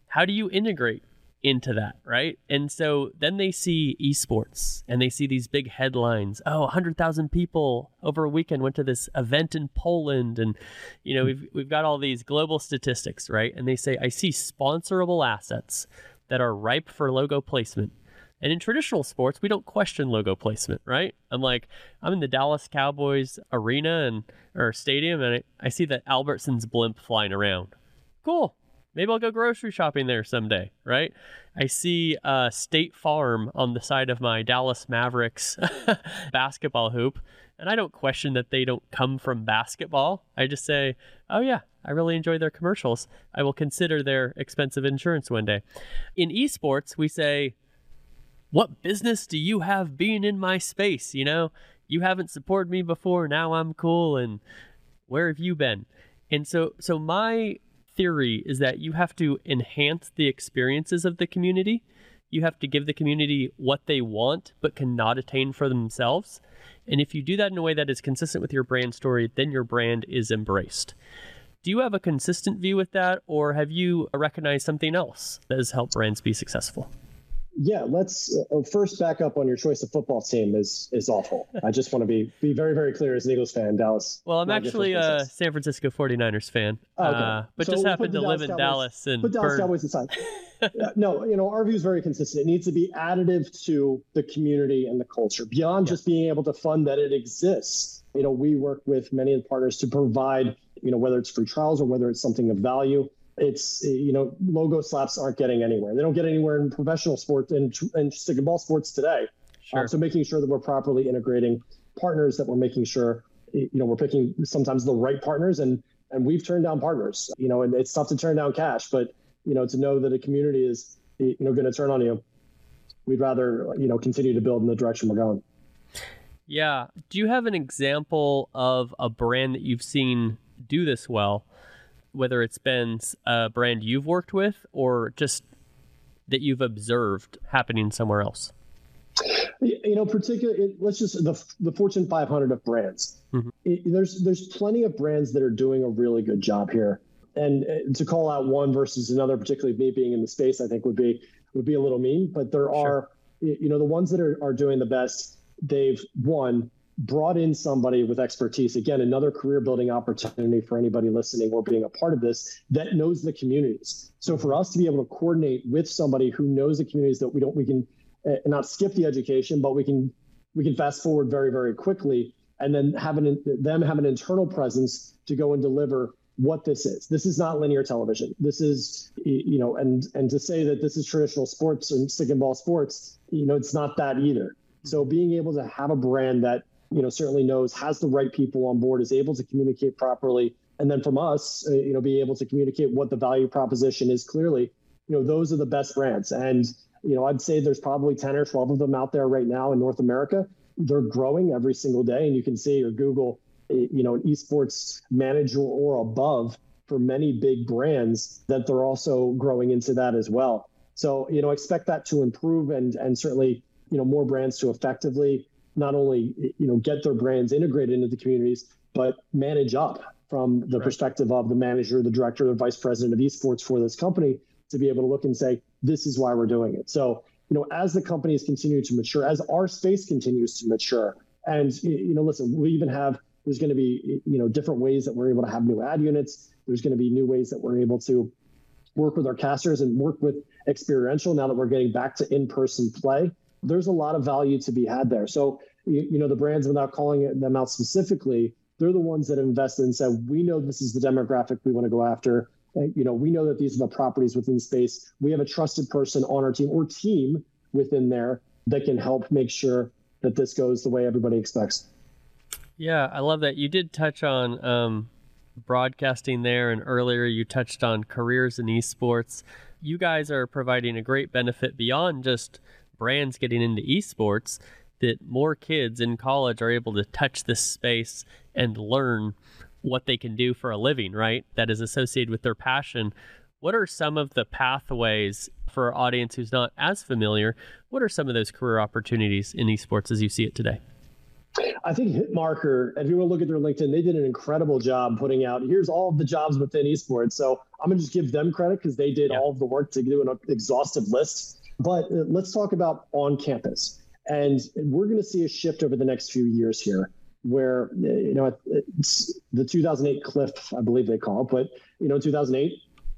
Speaker 1: how do you integrate into that right? And so then they see esports and they see these big headlines. Oh 100000 people over a weekend went to this event in poland and you know we've, we've got all these global statistics right? And they say i see sponsorable assets that are ripe for logo placement and in traditional sports, we don't question logo placement, right? I'm like, I'm in the Dallas Cowboys arena and or stadium, and I, I see the Albertsons blimp flying around. Cool. Maybe I'll go grocery shopping there someday, right? I see uh, State Farm on the side of my Dallas Mavericks [laughs] basketball hoop, and I don't question that they don't come from basketball. I just say, oh, yeah, I really enjoy their commercials. I will consider their expensive insurance one day. In esports, we say, what business do you have being in my space? You know, you haven't supported me before. Now I'm cool. And where have you been? And so, so my theory is that you have to enhance the experiences of the community. You have to give the community what they want, but cannot attain for themselves. And if you do that in a way that is consistent with your brand story, then your brand is embraced. Do you have a consistent view with that, or have you recognized something else that has helped brands be successful?
Speaker 2: Yeah, let's uh, first back up on your choice of football team is is awful. [laughs] I just want to be be very very clear as an Eagles fan, Dallas.
Speaker 1: Well, I'm actually a San Francisco 49ers fan, oh, okay. uh, but so just happened to live in Cowboys, Dallas and
Speaker 2: put Dallas burn. Cowboys aside. [laughs] no, you know our view is very consistent. It needs to be additive to the community and the culture beyond just being able to fund that it exists. You know, we work with many of the partners to provide, you know, whether it's free trials or whether it's something of value it's you know logo slaps aren't getting anywhere. They don't get anywhere in professional sports and and stick and ball sports today. Sure. Uh, so making sure that we're properly integrating partners, that we're making sure you know we're picking sometimes the right partners, and and we've turned down partners. You know, and it's tough to turn down cash, but you know to know that a community is you know going to turn on you, we'd rather you know continue to build in the direction we're going.
Speaker 1: Yeah. Do you have an example of a brand that you've seen do this well? Whether it's been a brand you've worked with or just that you've observed happening somewhere else?
Speaker 2: You know, particularly, let's just the the Fortune 500 of brands. Mm-hmm. It, there's there's plenty of brands that are doing a really good job here, and uh, to call out one versus another, particularly me being in the space, I think would be would be a little mean. But there are, you know, the ones that are are doing the best. They've one brought in somebody with expertise. Again, another career building opportunity for anybody listening or being a part of this that knows the communities. So for us to be able to coordinate with somebody who knows the communities that we don't, we can uh, not skip the education, but we can we can fast forward very very quickly, and then have an them have an internal presence to go and deliver what this is. This is not linear television. This is you know, and and to say that this is traditional sports and stick and ball sports, you know, it's not that either. So being able to have a brand that you know certainly knows has the right people on board is able to communicate properly and then from us uh, you know be able to communicate what the value proposition is clearly you know those are the best brands and you know i'd say there's probably 10 or 12 of them out there right now in north america they're growing every single day and you can see or google you know, an esports manager or above for many big brands that they're also growing into that as well. So, you know, expect that to improve and and certainly, you know, more brands to effectively not only, you know, get their brands integrated into the communities, but manage up from the right. perspective of the manager, the director, the vice president of esports for this company to be able to look and say, this is why we're doing it. So, you know, as the companies continue to mature, as our space continues to mature, and you know, listen, we even have there's going to be you know different ways that we're able to have new ad units. There's going to be new ways that we're able to work with our casters and work with experiential now that we're getting back to in-person play. There's a lot of value to be had there. So you, you know, the brands, without calling them out specifically, they're the ones that invested and said, we know this is the demographic we want to go after. You know, we know that these are the properties within space. We have a trusted person on our team or team within there that can help make sure that this goes the way everybody expects.
Speaker 1: Yeah, I love that. You did touch on um, broadcasting there, and earlier you touched on careers in esports. You guys are providing a great benefit beyond just brands getting into esports that more kids in college are able to touch this space and learn what they can do for a living, right? That is associated with their passion. What are some of the pathways for our audience who's not as familiar? What are some of those career opportunities in esports as you see it today?
Speaker 2: I think Hitmarker, if you want to look at their LinkedIn, they did an incredible job putting out here's all of the jobs within esports. So I'm going to just give them credit because they did yeah. all of the work to do an exhaustive list. But uh, let's talk about on campus. And we're going to see a shift over the next few years here where, you know, it's the 2008 cliff, I believe they call it, but, you know, 2008,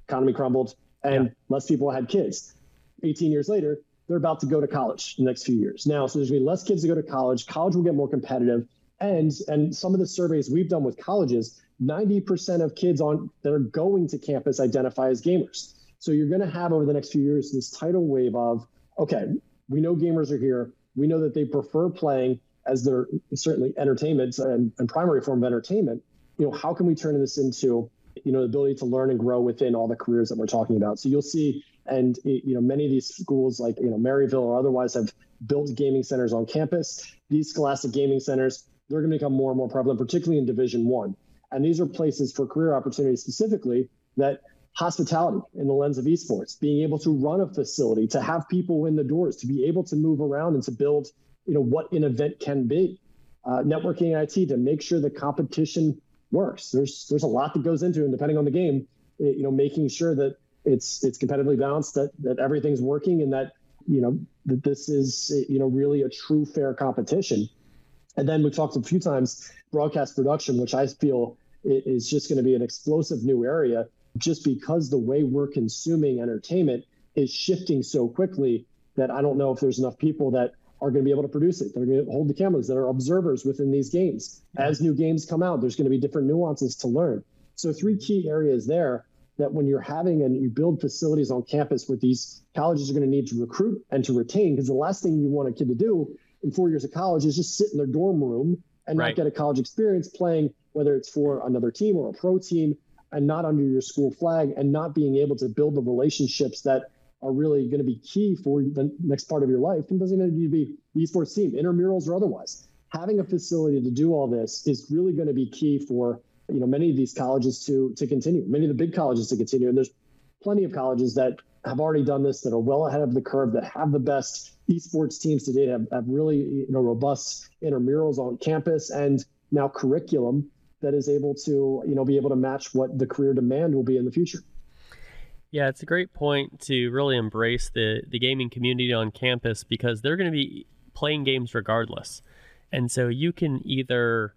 Speaker 2: economy crumbled and yeah. less people had kids. 18 years later, they're about to go to college the next few years. Now, so there's going to be less kids to go to college. College will get more competitive. And, and some of the surveys we've done with colleges, 90% of kids on that are going to campus identify as gamers. So you're going to have over the next few years this tidal wave of, okay, we know gamers are here. We know that they prefer playing as their certainly entertainment and, and primary form of entertainment. You know, how can we turn this into, you know, the ability to learn and grow within all the careers that we're talking about? So you'll see, and you know, many of these schools like you know Maryville or otherwise have built gaming centers on campus. These Scholastic gaming centers, they're going to become more and more prevalent, particularly in Division One. And these are places for career opportunities specifically that hospitality in the lens of esports, being able to run a facility, to have people in the doors, to be able to move around and to build, you know, what an event can be. Uh, networking IT to make sure the competition works. There's there's a lot that goes into, and depending on the game, it, you know, making sure that it's it's competitively balanced, that that everything's working, and that you know that this is you know really a true fair competition. And then we've talked a few times broadcast production, which I feel is just going to be an explosive new area just because the way we're consuming entertainment is shifting so quickly that I don't know if there's enough people that are going to be able to produce it. They're going to hold the cameras that are observers within these games. As new games come out, there's going to be different nuances to learn. So, three key areas there that when you're having and you build facilities on campus with these colleges are going to need to recruit and to retain, because the last thing you want a kid to do in four years of college is just sit in their dorm room and right. not get a college experience playing, whether it's for another team or a pro team and not under your school flag and not being able to build the relationships that are really going to be key for the next part of your life. And doesn't need to be esports team, intramurals or otherwise. Having a facility to do all this is really going to be key for you know many of these colleges to to continue, many of the big colleges to continue. And there's plenty of colleges that have already done this that are well ahead of the curve that have the best esports teams today have, have really you know robust intramurals on campus and now curriculum that is able to you know be able to match what the career demand will be in the future.
Speaker 1: Yeah, it's a great point to really embrace the the gaming community on campus because they're going to be playing games regardless. And so you can either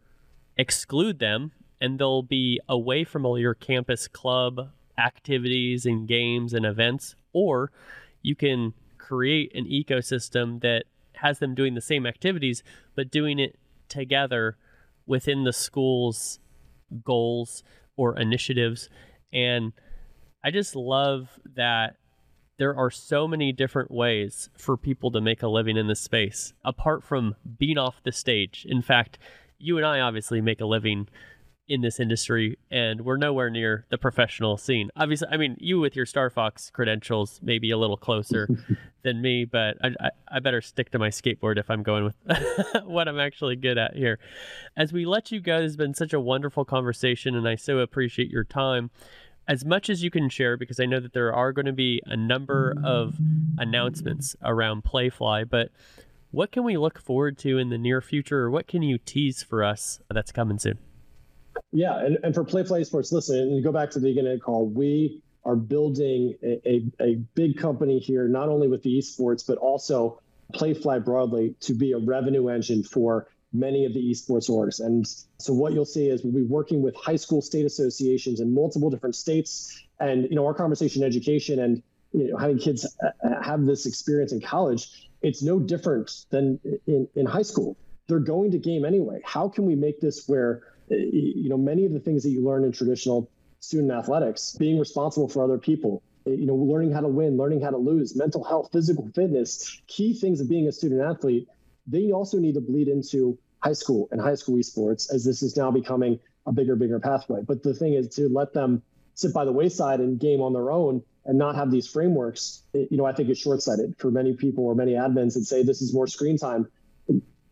Speaker 1: exclude them and they'll be away from all your campus club activities and games and events or you can create an ecosystem that has them doing the same activities but doing it together within the school's goals or initiatives. And I just love that there are so many different ways for people to make a living in this space apart from being off the stage. In fact, you and I obviously make a living in this industry and we're nowhere near the professional scene. Obviously, I mean, you with your Star Fox credentials may be a little closer [laughs] than me, but I, I, I, better stick to my skateboard if I'm going with [laughs] what I'm actually good at here. As we let you go, it's been such a wonderful conversation and I so appreciate your time. As much as you can share, because I know that there are going to be a number of announcements around Playfly, but what can we look forward to in the near future, or what can you tease for us that's coming soon?
Speaker 2: Yeah, and, and for Playfly Sports, listen, and go back to the beginning of the call, we are building a, a, a big company here, not only with the esports, but also Playfly broadly to be a revenue engine for many of the esports orgs. And so what you'll see is we'll be working with high school state associations in multiple different states. And you know, our conversation education and you know having kids uh, uh, have this experience in college, it's no different than in, in high school. They're going to game anyway. How can we make this where you know, many of the things that you learn in traditional student athletics, being responsible for other people, eh, you know, learning how to win, learning how to lose, mental health, physical fitness, key things of being a student athlete, they also need to bleed into high school and high school esports as this is now becoming a bigger, bigger pathway. But the thing is to let them sit by the wayside and game on their own and not have these frameworks, eh, you know, I think is short-sighted for many people or many admins that say this is more screen time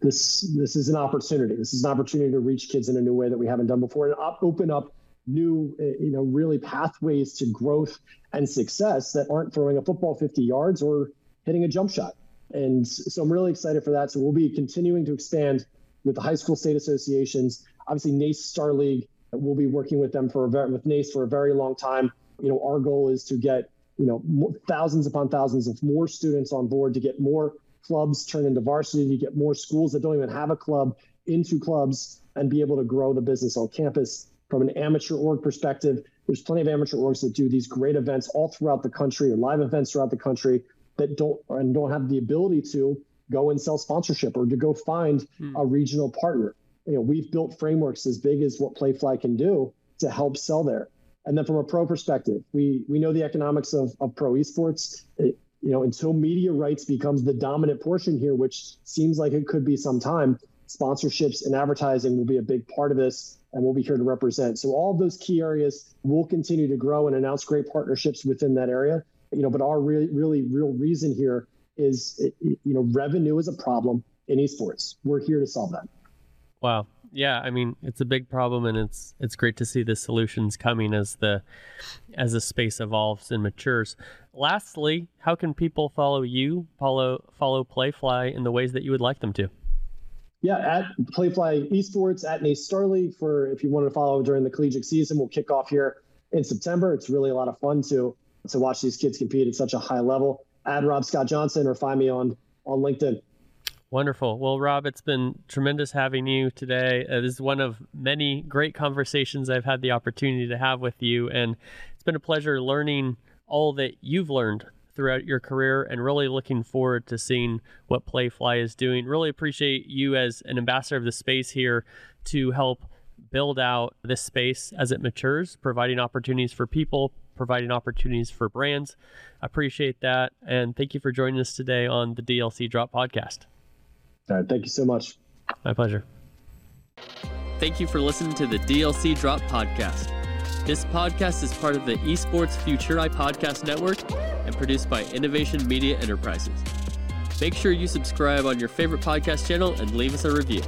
Speaker 2: this this is an opportunity. This is an opportunity to reach kids in a new way that we haven't done before and open up new, uh, you know, really pathways to growth and success that aren't throwing a football 50 yards or hitting a jump shot. And so I'm really excited for that. So we'll be continuing to expand with the high school state associations. Obviously, NACE Star League, we'll be working with them for a very, with NACE for a very long time. You know, our goal is to get you know thousands upon thousands of more students on board to get more clubs turn into varsity, you get more schools that don't even have a club into clubs and be able to grow the business on campus. From an amateur org perspective, there's plenty of amateur orgs that do these great events all throughout the country or live events throughout the country that don't and don't have the ability to go and sell sponsorship or to go find hmm. a regional partner. You know, we've built frameworks as big as what Playfly can do to help sell there. And then from a pro perspective, we we know the economics of, of pro esports. It, you know, until media rights becomes the dominant portion here, which seems like it could be some time, sponsorships and advertising will be a big part of this and we'll be here to represent. So all those key areas will continue to grow and announce great partnerships within that area. You know, but our really, really real reason here is, you know, revenue is a problem in esports. We're here to solve that.
Speaker 1: Wow yeah i mean it's a big problem and it's it's great to see the solutions coming as the as the space evolves and matures. Lastly how can people follow you follow follow playfly in the ways that you would like them to?
Speaker 2: Yeah at playfly esports at nace starleague for if you want to follow during the collegiate season we'll kick off here in september. It's really a lot of fun to to watch these kids compete at such a high level. Add rob scott johnson or find me on on linkedin
Speaker 1: Wonderful. Well, Rob, it's been tremendous having you today. Uh, this is one of many great conversations I've had the opportunity to have with you. And it's been a pleasure learning all that you've learned throughout your career and really looking forward to seeing what Playfly is doing. Really appreciate you as an ambassador of the space here to help build out this space as it matures, providing opportunities for people, providing opportunities for brands. Appreciate that. And thank you for joining us today on the DLC Drop podcast.
Speaker 2: All right. Thank you so much.
Speaker 1: My pleasure. Thank you for listening to the DLC Drop podcast. This podcast is part of the Esports Future I Podcast Network and produced by Innovation Media Enterprises. Make sure you subscribe on your favorite podcast channel and leave us a review.